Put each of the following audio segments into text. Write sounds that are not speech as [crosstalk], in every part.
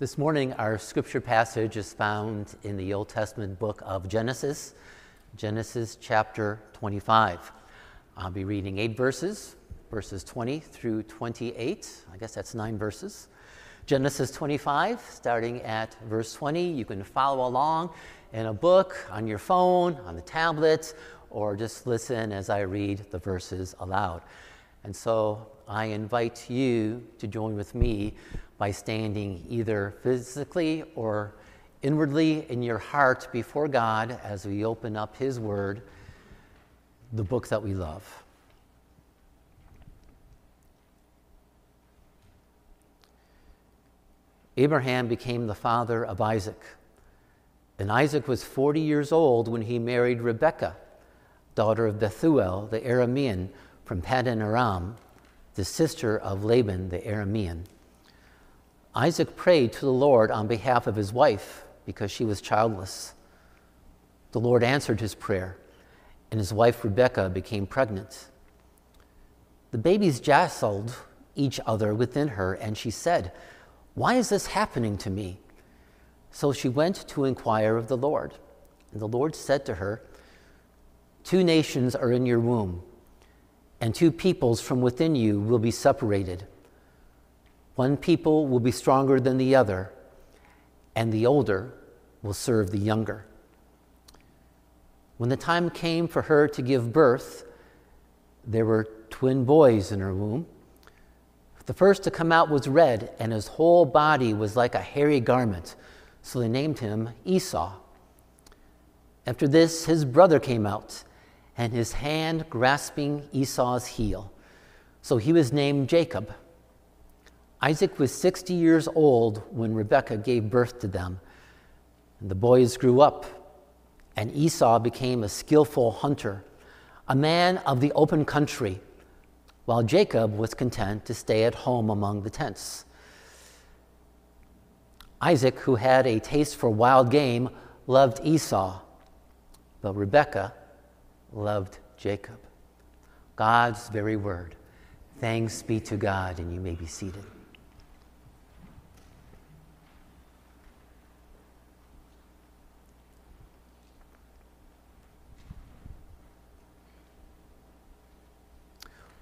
This morning, our scripture passage is found in the Old Testament book of Genesis, Genesis chapter 25. I'll be reading eight verses, verses 20 through 28. I guess that's nine verses. Genesis 25, starting at verse 20. You can follow along in a book, on your phone, on the tablet, or just listen as I read the verses aloud. And so I invite you to join with me by standing either physically or inwardly in your heart before God as we open up His Word, the book that we love. Abraham became the father of Isaac. And Isaac was 40 years old when he married Rebekah, daughter of Bethuel the Aramean from Paddan Aram, the sister of Laban the Aramean. Isaac prayed to the Lord on behalf of his wife because she was childless. The Lord answered his prayer, and his wife Rebekah became pregnant. The babies jostled each other within her, and she said, Why is this happening to me? So she went to inquire of the Lord. And the Lord said to her, Two nations are in your womb, and two peoples from within you will be separated. One people will be stronger than the other, and the older will serve the younger. When the time came for her to give birth, there were twin boys in her womb. The first to come out was red, and his whole body was like a hairy garment, so they named him Esau. After this, his brother came out, and his hand grasping Esau's heel. So he was named Jacob. Isaac was 60 years old when Rebekah gave birth to them. And the boys grew up, and Esau became a skillful hunter, a man of the open country, while Jacob was content to stay at home among the tents. Isaac, who had a taste for wild game, loved Esau, but Rebekah loved Jacob. God's very word. Thanks be to God, and you may be seated.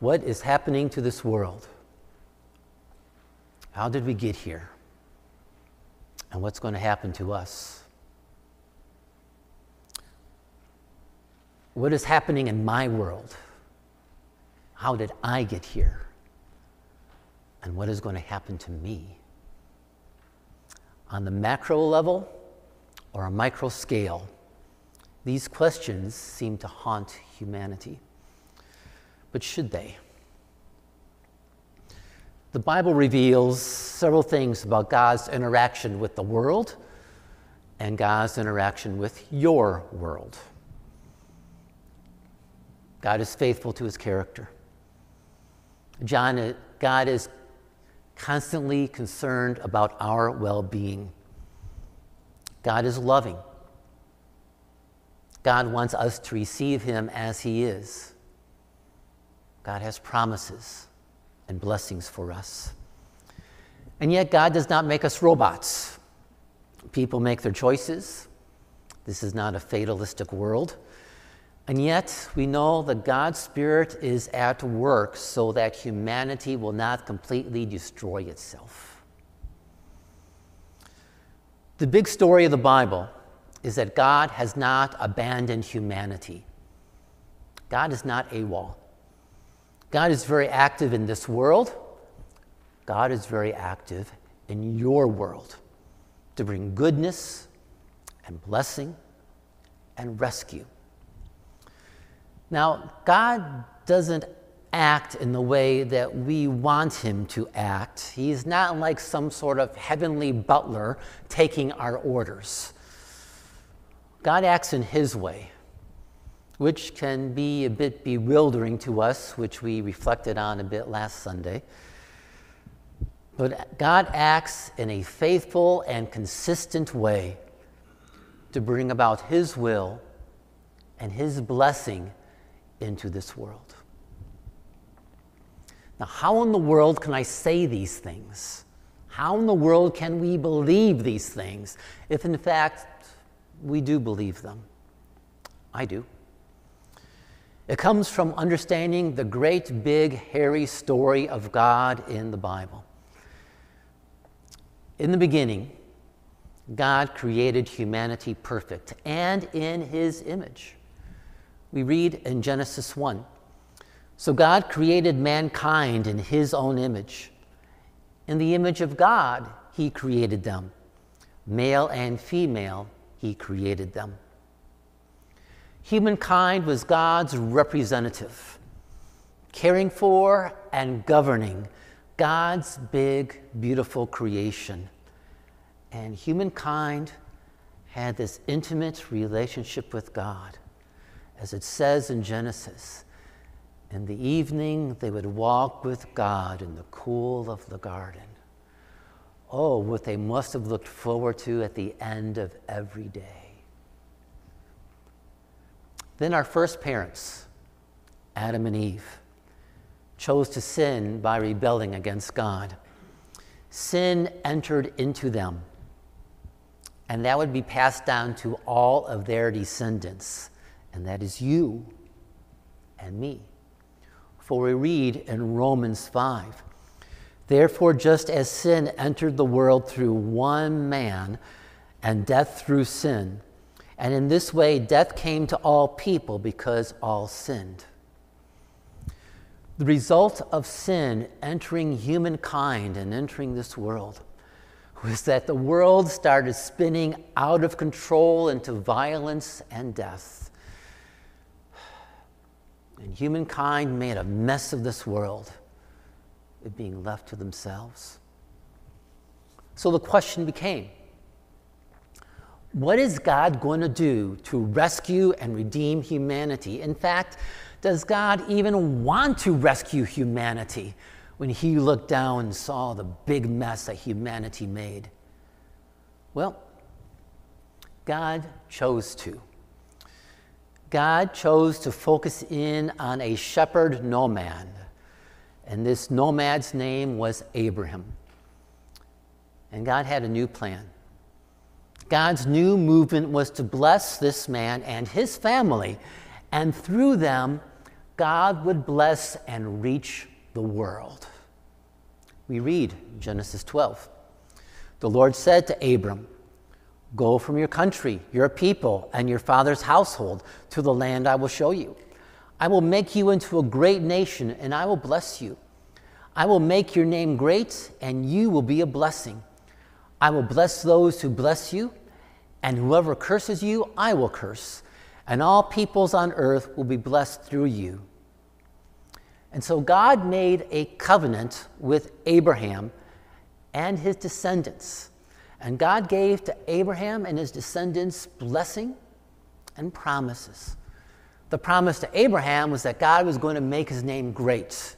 What is happening to this world? How did we get here? And what's going to happen to us? What is happening in my world? How did I get here? And what is going to happen to me? On the macro level or a micro scale, these questions seem to haunt humanity. But should they? The Bible reveals several things about God's interaction with the world and God's interaction with your world. God is faithful to his character. John, uh, God is constantly concerned about our well being. God is loving. God wants us to receive him as he is. God has promises and blessings for us. And yet, God does not make us robots. People make their choices. This is not a fatalistic world. And yet, we know that God's Spirit is at work so that humanity will not completely destroy itself. The big story of the Bible is that God has not abandoned humanity. God is not AWOL. God is very active in this world. God is very active in your world to bring goodness and blessing and rescue. Now, God doesn't act in the way that we want him to act. He's not like some sort of heavenly butler taking our orders. God acts in his way which can be a bit bewildering to us, which we reflected on a bit last Sunday. But God acts in a faithful and consistent way to bring about His will and His blessing into this world. Now, how in the world can I say these things? How in the world can we believe these things if, in fact, we do believe them? I do. It comes from understanding the great, big, hairy story of God in the Bible. In the beginning, God created humanity perfect and in his image. We read in Genesis 1 So God created mankind in his own image. In the image of God, he created them. Male and female, he created them. Humankind was God's representative, caring for and governing God's big, beautiful creation. And humankind had this intimate relationship with God. As it says in Genesis, in the evening they would walk with God in the cool of the garden. Oh, what they must have looked forward to at the end of every day. Then our first parents, Adam and Eve, chose to sin by rebelling against God. Sin entered into them, and that would be passed down to all of their descendants, and that is you and me. For we read in Romans 5 Therefore, just as sin entered the world through one man, and death through sin, and in this way death came to all people because all sinned. The result of sin entering humankind and entering this world was that the world started spinning out of control into violence and death. And humankind made a mess of this world, it being left to themselves. So the question became what is God going to do to rescue and redeem humanity? In fact, does God even want to rescue humanity when he looked down and saw the big mess that humanity made? Well, God chose to. God chose to focus in on a shepherd nomad, and this nomad's name was Abraham. And God had a new plan. God's new movement was to bless this man and his family, and through them, God would bless and reach the world. We read Genesis 12. The Lord said to Abram, Go from your country, your people, and your father's household to the land I will show you. I will make you into a great nation, and I will bless you. I will make your name great, and you will be a blessing. I will bless those who bless you, and whoever curses you, I will curse, and all peoples on earth will be blessed through you. And so God made a covenant with Abraham and his descendants. And God gave to Abraham and his descendants blessing and promises. The promise to Abraham was that God was going to make his name great,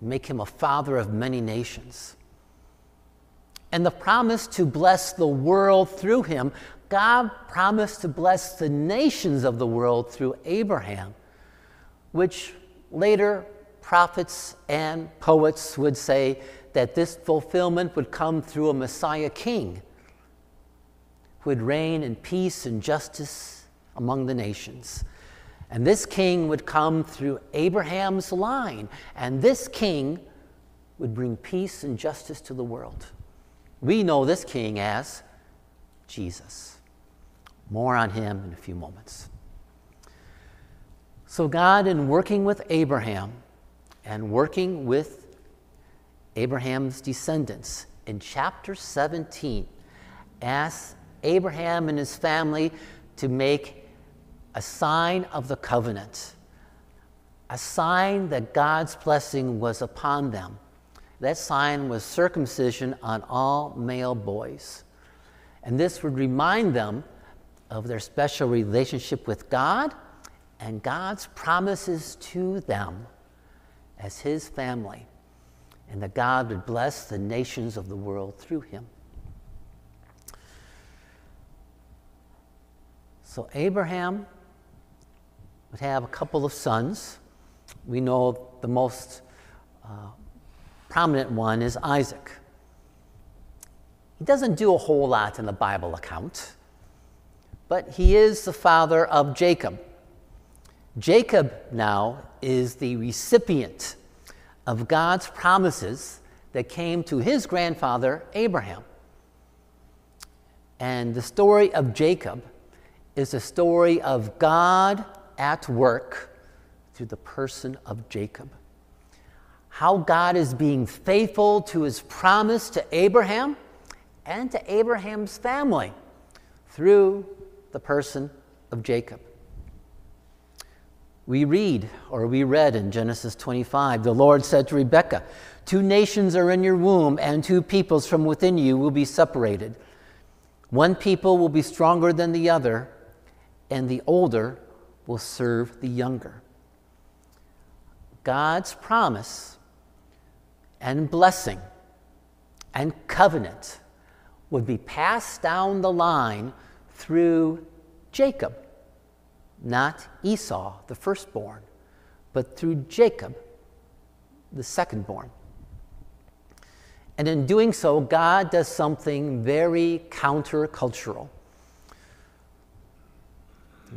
make him a father of many nations and the promise to bless the world through him, God promised to bless the nations of the world through Abraham, which later prophets and poets would say that this fulfillment would come through a Messiah king who would reign in peace and justice among the nations. And this king would come through Abraham's line, and this king would bring peace and justice to the world. We know this king as Jesus. More on him in a few moments. So, God, in working with Abraham and working with Abraham's descendants, in chapter 17, asks Abraham and his family to make a sign of the covenant, a sign that God's blessing was upon them that sign was circumcision on all male boys. And this would remind them of their special relationship with God and God's promises to them as His family, and that God would bless the nations of the world through Him. So, Abraham would have a couple of sons. We know the most uh, prominent one is Isaac. He doesn't do a whole lot in the Bible account, but he is the father of Jacob. Jacob now is the recipient of God's promises that came to his grandfather, Abraham. And the story of Jacob is a story of God at work through the person of Jacob. How God is being faithful to his promise to Abraham and to Abraham's family through the person of Jacob. We read, or we read in Genesis 25, the Lord said to Rebekah, Two nations are in your womb, and two peoples from within you will be separated. One people will be stronger than the other, and the older will serve the younger. God's promise and blessing and covenant would be passed down the line through Jacob, not Esau, the firstborn, but through Jacob, the secondborn. And in doing so, God does something very countercultural.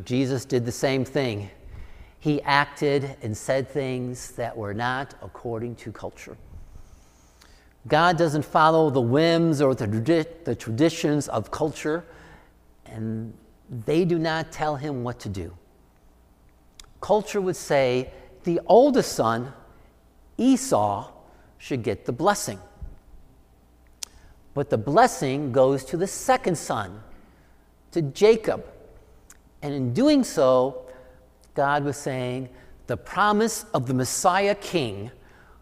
Jesus did the same thing. He acted and said things that were not according to culture. God doesn't follow the whims or the, the traditions of culture, and they do not tell him what to do. Culture would say the oldest son, Esau, should get the blessing. But the blessing goes to the second son, to Jacob. And in doing so, God was saying the promise of the Messiah king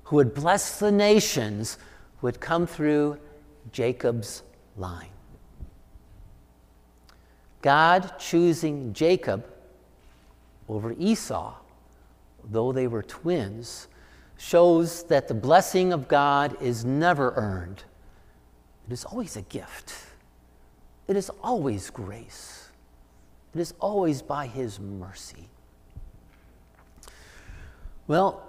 who would bless the nations would come through Jacob's line. God choosing Jacob over Esau, though they were twins, shows that the blessing of God is never earned. It is always a gift. It is always grace. It is always by His mercy. Well,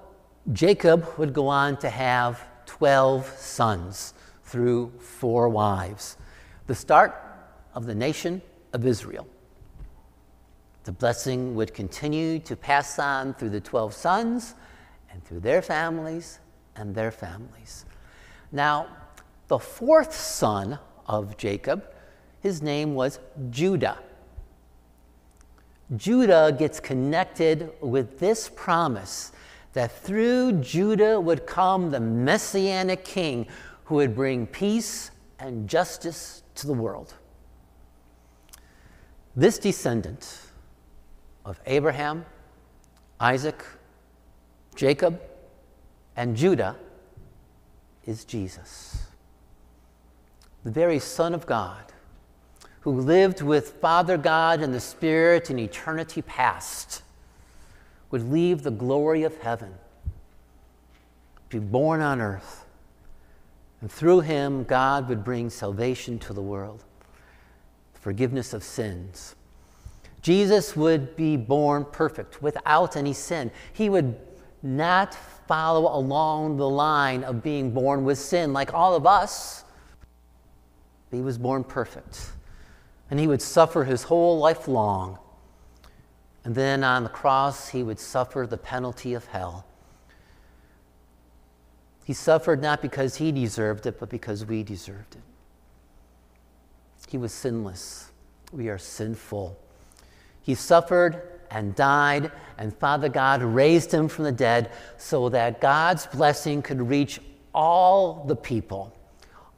Jacob would go on to have 12 sons through four wives, the start of the nation of Israel. The blessing would continue to pass on through the 12 sons and through their families and their families. Now, the fourth son of Jacob, his name was Judah. Judah gets connected with this promise that through Judah would come the messianic king who would bring peace and justice to the world. This descendant of Abraham, Isaac, Jacob, and Judah is Jesus the very Son of God, who lived with Father God and the Spirit in eternity past, would leave the glory of heaven, be born on earth, and through him, God would bring salvation to the world, forgiveness of sins. Jesus would be born perfect, without any sin. He would not follow along the line of being born with sin like all of us he was born perfect. And he would suffer his whole life long. And then on the cross, he would suffer the penalty of hell. He suffered not because he deserved it, but because we deserved it. He was sinless. We are sinful. He suffered and died, and Father God raised him from the dead so that God's blessing could reach all the people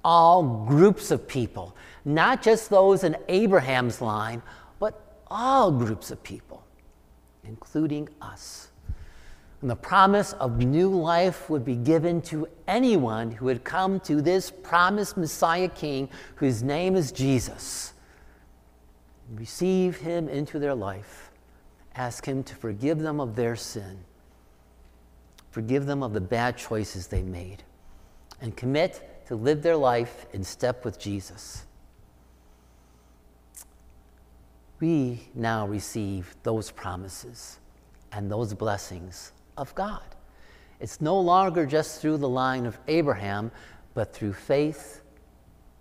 all groups of people, not just those in Abraham's line, but all groups of people, including us. And the promise of new life would be given to anyone who had come to this promised Messiah King, whose name is Jesus. Receive him into their life. Ask him to forgive them of their sin, forgive them of the bad choices they made, and commit to live their life in step with Jesus. We now receive those promises and those blessings of God. It's no longer just through the line of Abraham, but through faith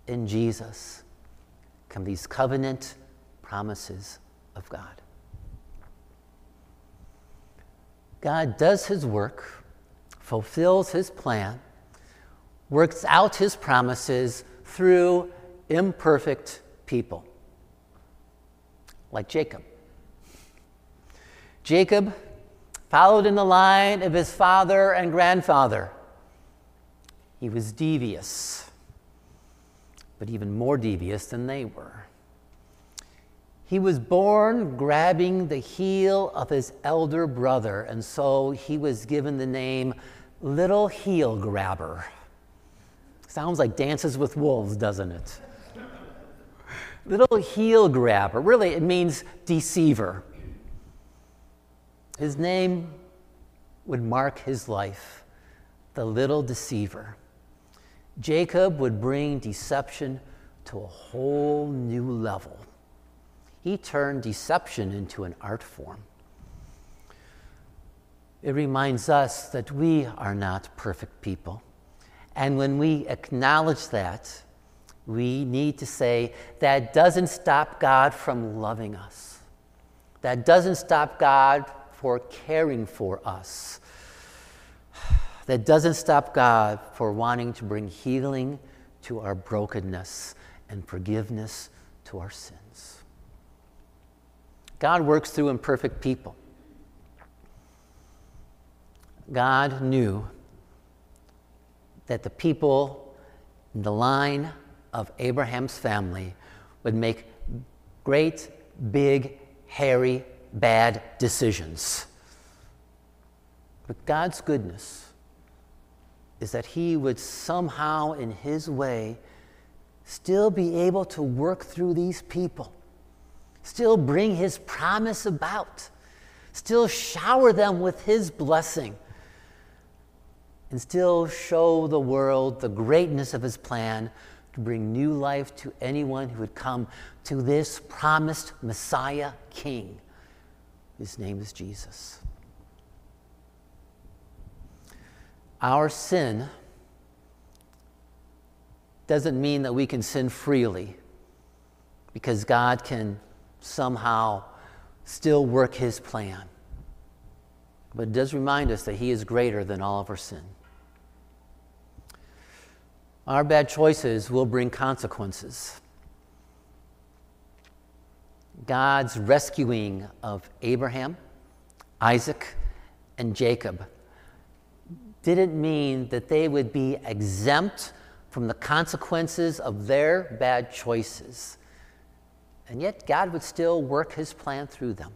in Jesus come these covenant promises of God. God does his work, fulfills his plan, works out his promises through imperfect people, like Jacob. Jacob followed in the line of his father and grandfather. He was devious, but even more devious than they were. He was born grabbing the heel of his elder brother, and so he was given the name Little Heel Grabber. Sounds like Dances with Wolves, doesn't it? Little heel grabber. Really, it means deceiver. His name would mark his life, the little deceiver. Jacob would bring deception to a whole new level. He turned deception into an art form. It reminds us that we are not perfect people. And when we acknowledge that, we need to say that doesn't stop God from loving us. That doesn't stop God for caring for us. [sighs] That doesn't stop God for wanting to bring healing to our brokenness and forgiveness to our sins. God works through imperfect people. God knew that the people in the line of Abraham's family would make great, big, hairy, bad decisions. But God's goodness is that He would somehow, in His way, still be able to work through these people still bring his promise about, still shower them with his blessing, and still show the world the greatness of his plan to bring new life to anyone who would come to this promised Messiah King. His name is Jesus. Our sin doesn't mean that we can sin freely because God can somehow still work his plan. But it does remind us that he is greater than all of our sin. Our bad choices will bring consequences. God's rescuing of Abraham, Isaac, and Jacob didn't mean that they would be exempt from the consequences of their bad choices. And yet, God would still work his plan through them.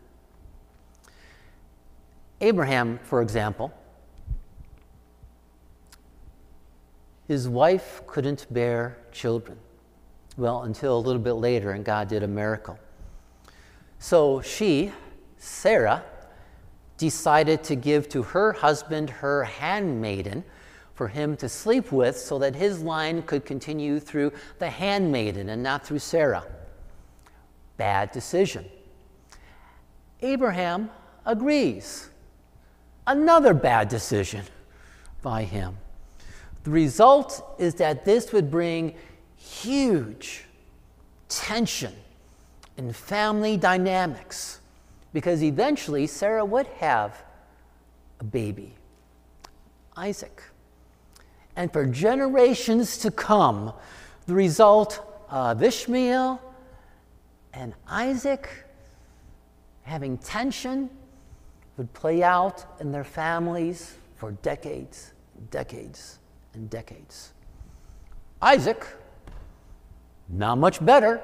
Abraham, for example, his wife couldn't bear children. Well, until a little bit later, and God did a miracle. So she, Sarah, decided to give to her husband her handmaiden for him to sleep with so that his line could continue through the handmaiden and not through Sarah. Bad decision. Abraham agrees. Another bad decision by him. The result is that this would bring huge tension in family dynamics because eventually Sarah would have a baby, Isaac. And for generations to come, the result of Ishmael and Isaac having tension would play out in their families for decades, decades, and decades. Isaac, not much better.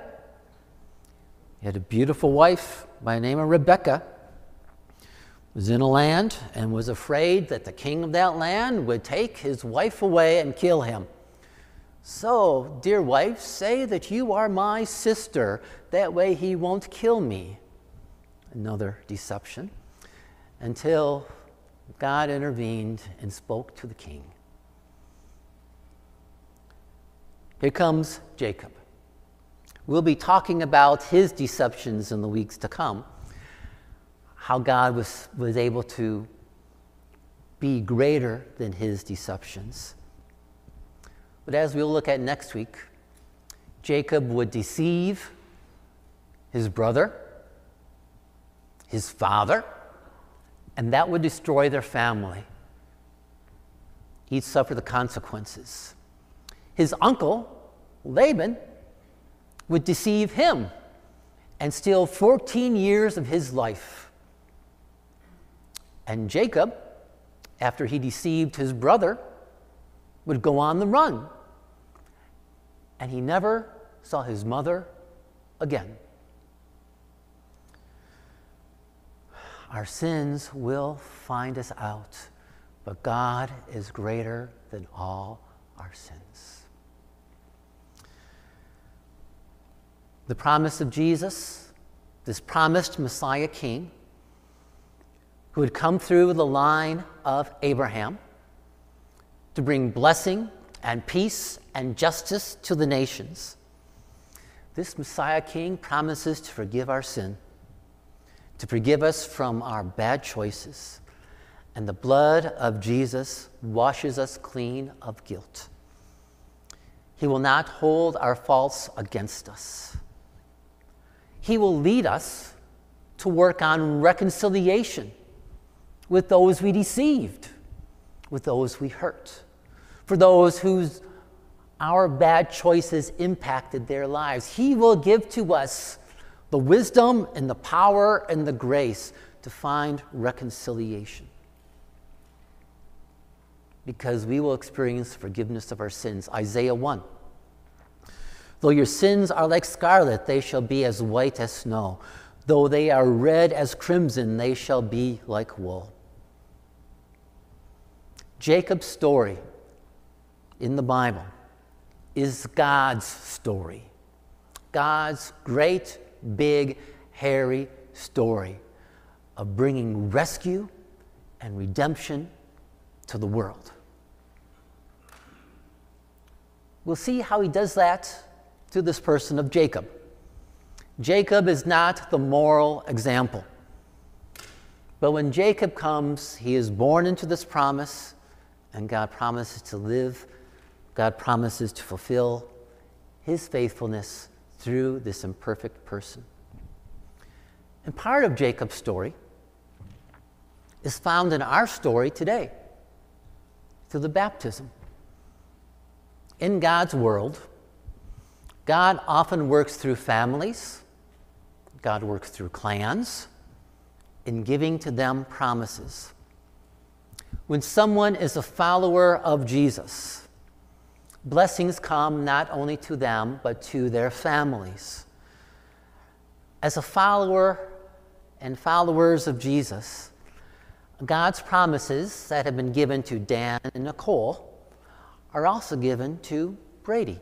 He had a beautiful wife by the name of Rebekah. Was in a land and was afraid that the king of that land would take his wife away and kill him. So, dear wife, say that you are my sister. That way he won't kill me. Another deception. Until God intervened and spoke to the king. Here comes Jacob. We'll be talking about his deceptions in the weeks to come, how God was, was able to be greater than his deceptions. But as we'll look at next week, Jacob would deceive his brother, his father, and that would destroy their family. He'd suffer the consequences. His uncle, Laban, would deceive him and steal 14 years of his life. And Jacob, after he deceived his brother, would go on the run. And he never saw his mother again. Our sins will find us out, but God is greater than all our sins. The promise of Jesus, this promised Messiah King, who had come through the line of Abraham to bring blessing and peace and justice to the nations. This Messiah King promises to forgive our sin, to forgive us from our bad choices, and the blood of Jesus washes us clean of guilt. He will not hold our faults against us. He will lead us to work on reconciliation with those we deceived, with those we hurt, for those whose our bad choices impacted their lives. He will give to us the wisdom and the power and the grace to find reconciliation. Because we will experience forgiveness of our sins. Isaiah 1. Though your sins are like scarlet, they shall be as white as snow. Though they are red as crimson, they shall be like wool. Jacob's story in the Bible is God's story. God's great, big, hairy story of bringing rescue and redemption to the world. We'll see how he does that through this person of Jacob. Jacob is not the moral example. But when Jacob comes, he is born into this promise, and God promises to live God promises to fulfill his faithfulness through this imperfect person. And part of Jacob's story is found in our story today through the baptism. In God's world, God often works through families, God works through clans, in giving to them promises. When someone is a follower of Jesus, blessings come not only to them, but to their families. As a follower and followers of Jesus, God's promises that have been given to Dan and Nicole are also given to Brady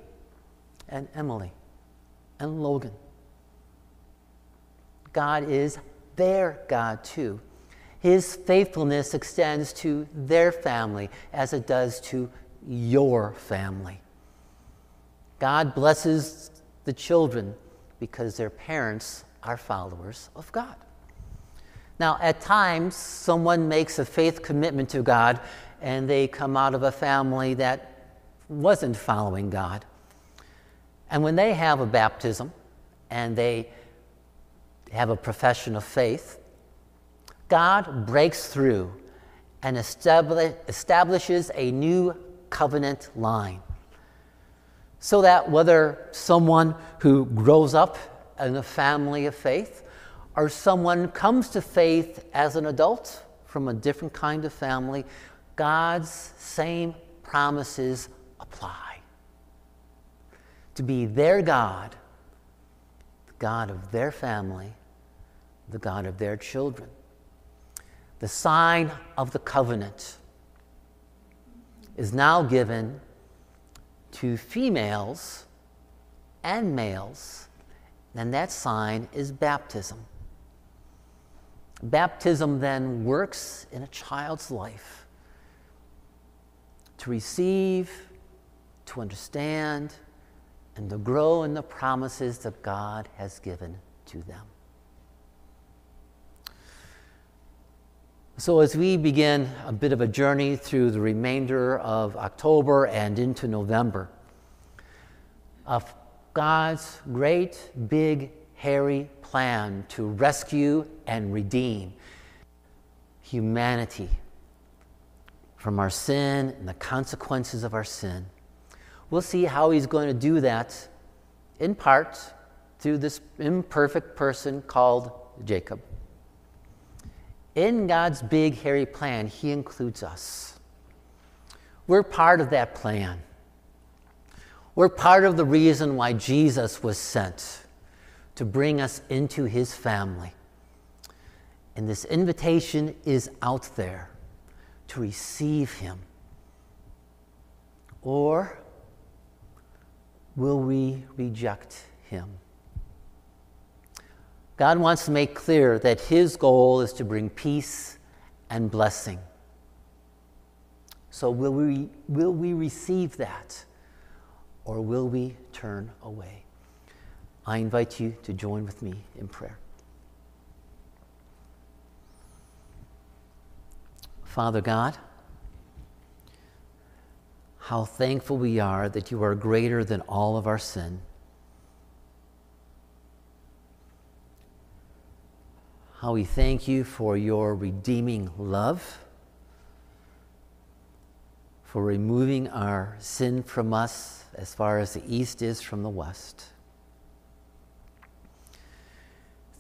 and Emily and Logan. God is their God too. His faithfulness extends to their family as it does to your family. God blesses the children because their parents are followers of God. Now, at times, someone makes a faith commitment to God and they come out of a family that wasn't following God. And when they have a baptism and they have a profession of faith, God breaks through and establishes a new covenant line. So that whether someone who grows up in a family of faith or someone comes to faith as an adult from a different kind of family, God's same promises apply. To be their God, the God of their family, the God of their children. The sign of the covenant is now given to females and males, and that sign is baptism. Baptism then works in a child's life to receive, to understand, and to grow in the promises that God has given to them. So, as we begin a bit of a journey through the remainder of October and into November, of God's great, big, hairy plan to rescue and redeem humanity from our sin and the consequences of our sin. We'll see how he's going to do that in part through this imperfect person called Jacob. In God's big, hairy plan, he includes us. We're part of that plan. We're part of the reason why Jesus was sent to bring us into his family. And this invitation is out there to receive him. Or will we reject him? God wants to make clear that his goal is to bring peace and blessing. So, will we, will we receive that or will we turn away? I invite you to join with me in prayer. Father God, how thankful we are that you are greater than all of our sin. How we thank you for your redeeming love, for removing our sin from us as far as the east is from the west.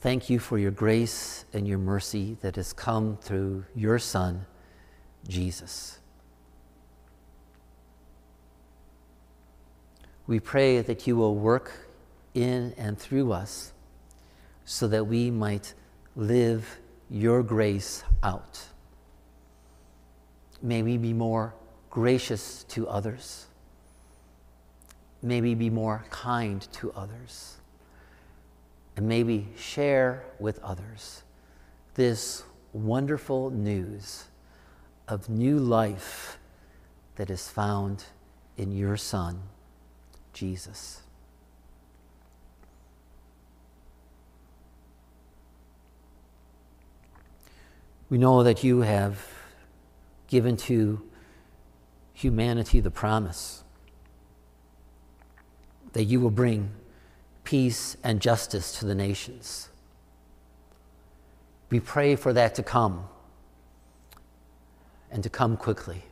Thank you for your grace and your mercy that has come through your Son. Jesus. We pray that you will work in and through us so that we might live your grace out. May we be more gracious to others. May we be more kind to others. And may we share with others this wonderful news of new life that is found in your Son, Jesus. We know that you have given to humanity the promise that you will bring peace and justice to the nations. We pray for that to come and to come quickly.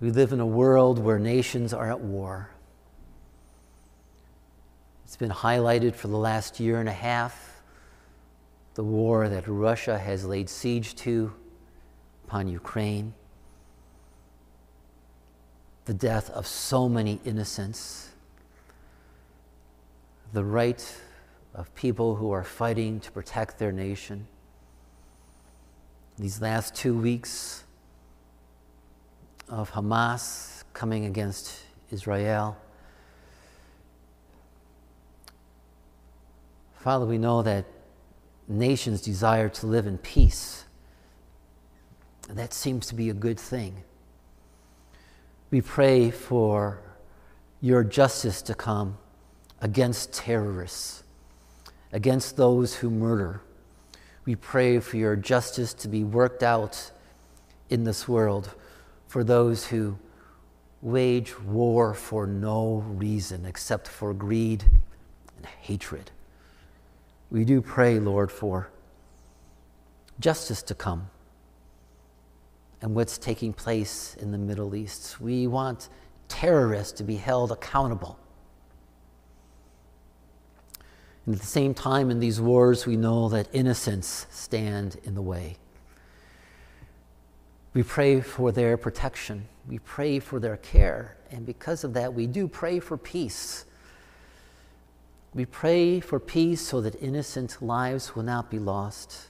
We live in a world where nations are at war. It's been highlighted for the last year and a half the war that Russia has laid siege to upon Ukraine, the death of so many innocents, the right of people who are fighting to protect their nation these last two weeks of Hamas coming against Israel. Father, we know that nations desire to live in peace. That seems to be a good thing. We pray for your justice to come against terrorists, against those who murder we pray for your justice to be worked out in this world for those who wage war for no reason except for greed and hatred. We do pray, Lord, for justice to come and what's taking place in the Middle East. We want terrorists to be held accountable and at the same time, in these wars, we know that innocents stand in the way. We pray for their protection. We pray for their care. And because of that, we do pray for peace. We pray for peace so that innocent lives will not be lost.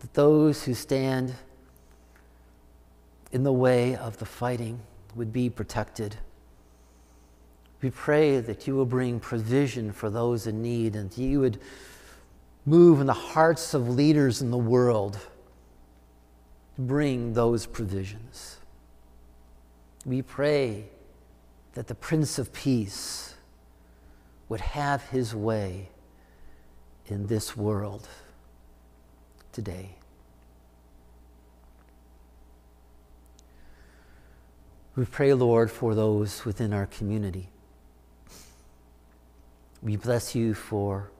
That those who stand in the way of the fighting would be protected. We pray that you will bring provision for those in need and that you would move in the hearts of leaders in the world bring those provisions. We pray that the Prince of Peace would have his way in this world today. We pray, Lord, for those within our community. We bless you for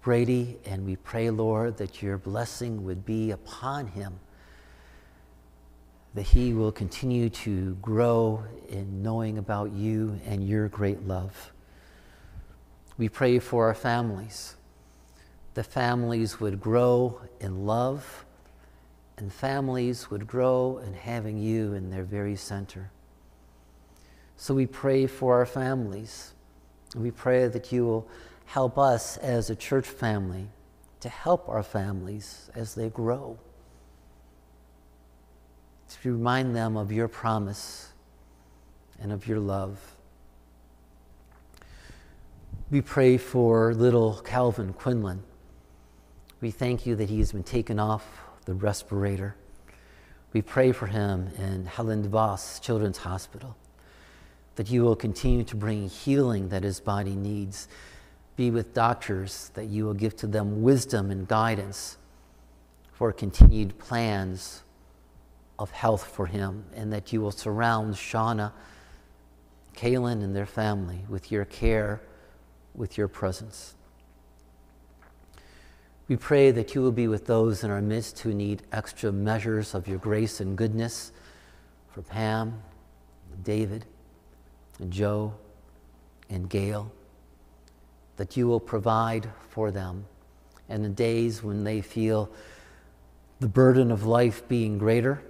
Brady, and we pray, Lord, that your blessing would be upon him, that he will continue to grow in knowing about you and your great love. We pray for our families. The families would grow in love, and families would grow in having you in their very center. So we pray for our families. We pray that you will help us as a church family to help our families as they grow, to remind them of your promise and of your love. We pray for little Calvin Quinlan. We thank you that he has been taken off the respirator. We pray for him in Helen DeVos Children's Hospital that you will continue to bring healing that his body needs. Be with doctors, that you will give to them wisdom and guidance for continued plans of health for him, and that you will surround Shauna, Kaylin, and their family with your care, with your presence. We pray that you will be with those in our midst who need extra measures of your grace and goodness for Pam, David and Joe and Gail, that you will provide for them. And the days when they feel the burden of life being greater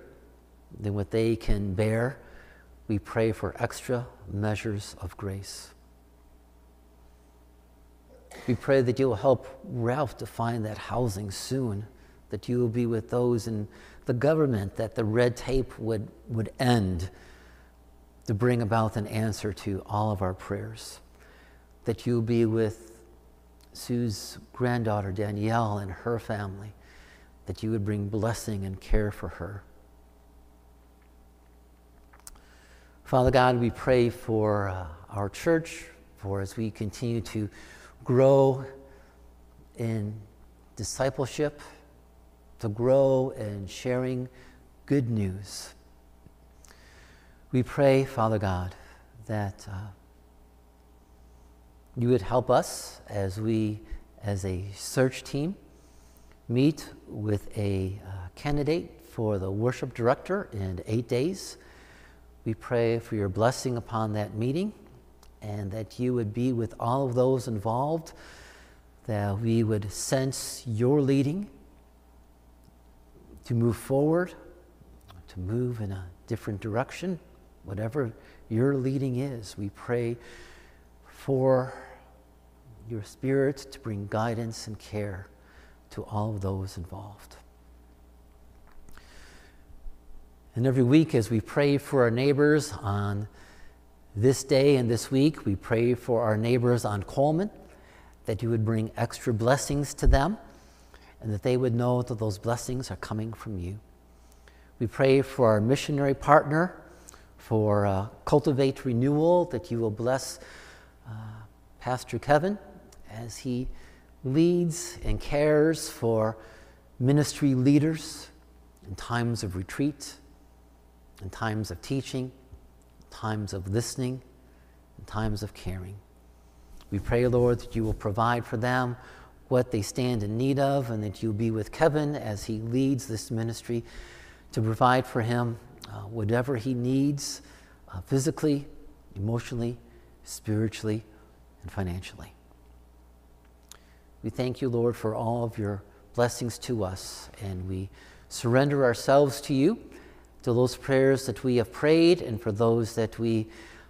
than what they can bear, we pray for extra measures of grace. We pray that you will help Ralph to find that housing soon, that you will be with those in the government, that the red tape would, would end to bring about an answer to all of our prayers. That you will be with Sue's granddaughter, Danielle, and her family. That you would bring blessing and care for her. Father God, we pray for uh, our church, for as we continue to grow in discipleship, to grow in sharing good news we pray, Father God, that uh, you would help us as we, as a search team, meet with a uh, candidate for the worship director in eight days. We pray for your blessing upon that meeting and that you would be with all of those involved, that we would sense your leading to move forward, to move in a different direction whatever your leading is, we pray for your spirit to bring guidance and care to all of those involved. And every week, as we pray for our neighbors on this day and this week, we pray for our neighbors on Coleman that you would bring extra blessings to them and that they would know that those blessings are coming from you. We pray for our missionary partner for uh, Cultivate Renewal, that you will bless uh, Pastor Kevin as he leads and cares for ministry leaders in times of retreat, in times of teaching, times of listening, in times of caring. We pray, Lord, that you will provide for them what they stand in need of, and that you'll be with Kevin as he leads this ministry to provide for him uh, whatever he needs uh, physically, emotionally, spiritually, and financially. We thank you, Lord, for all of your blessings to us, and we surrender ourselves to you, to those prayers that we have prayed, and for those that we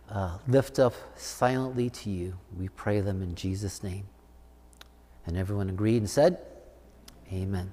uh, lift up silently to you. We pray them in Jesus' name. And everyone agreed and said, Amen.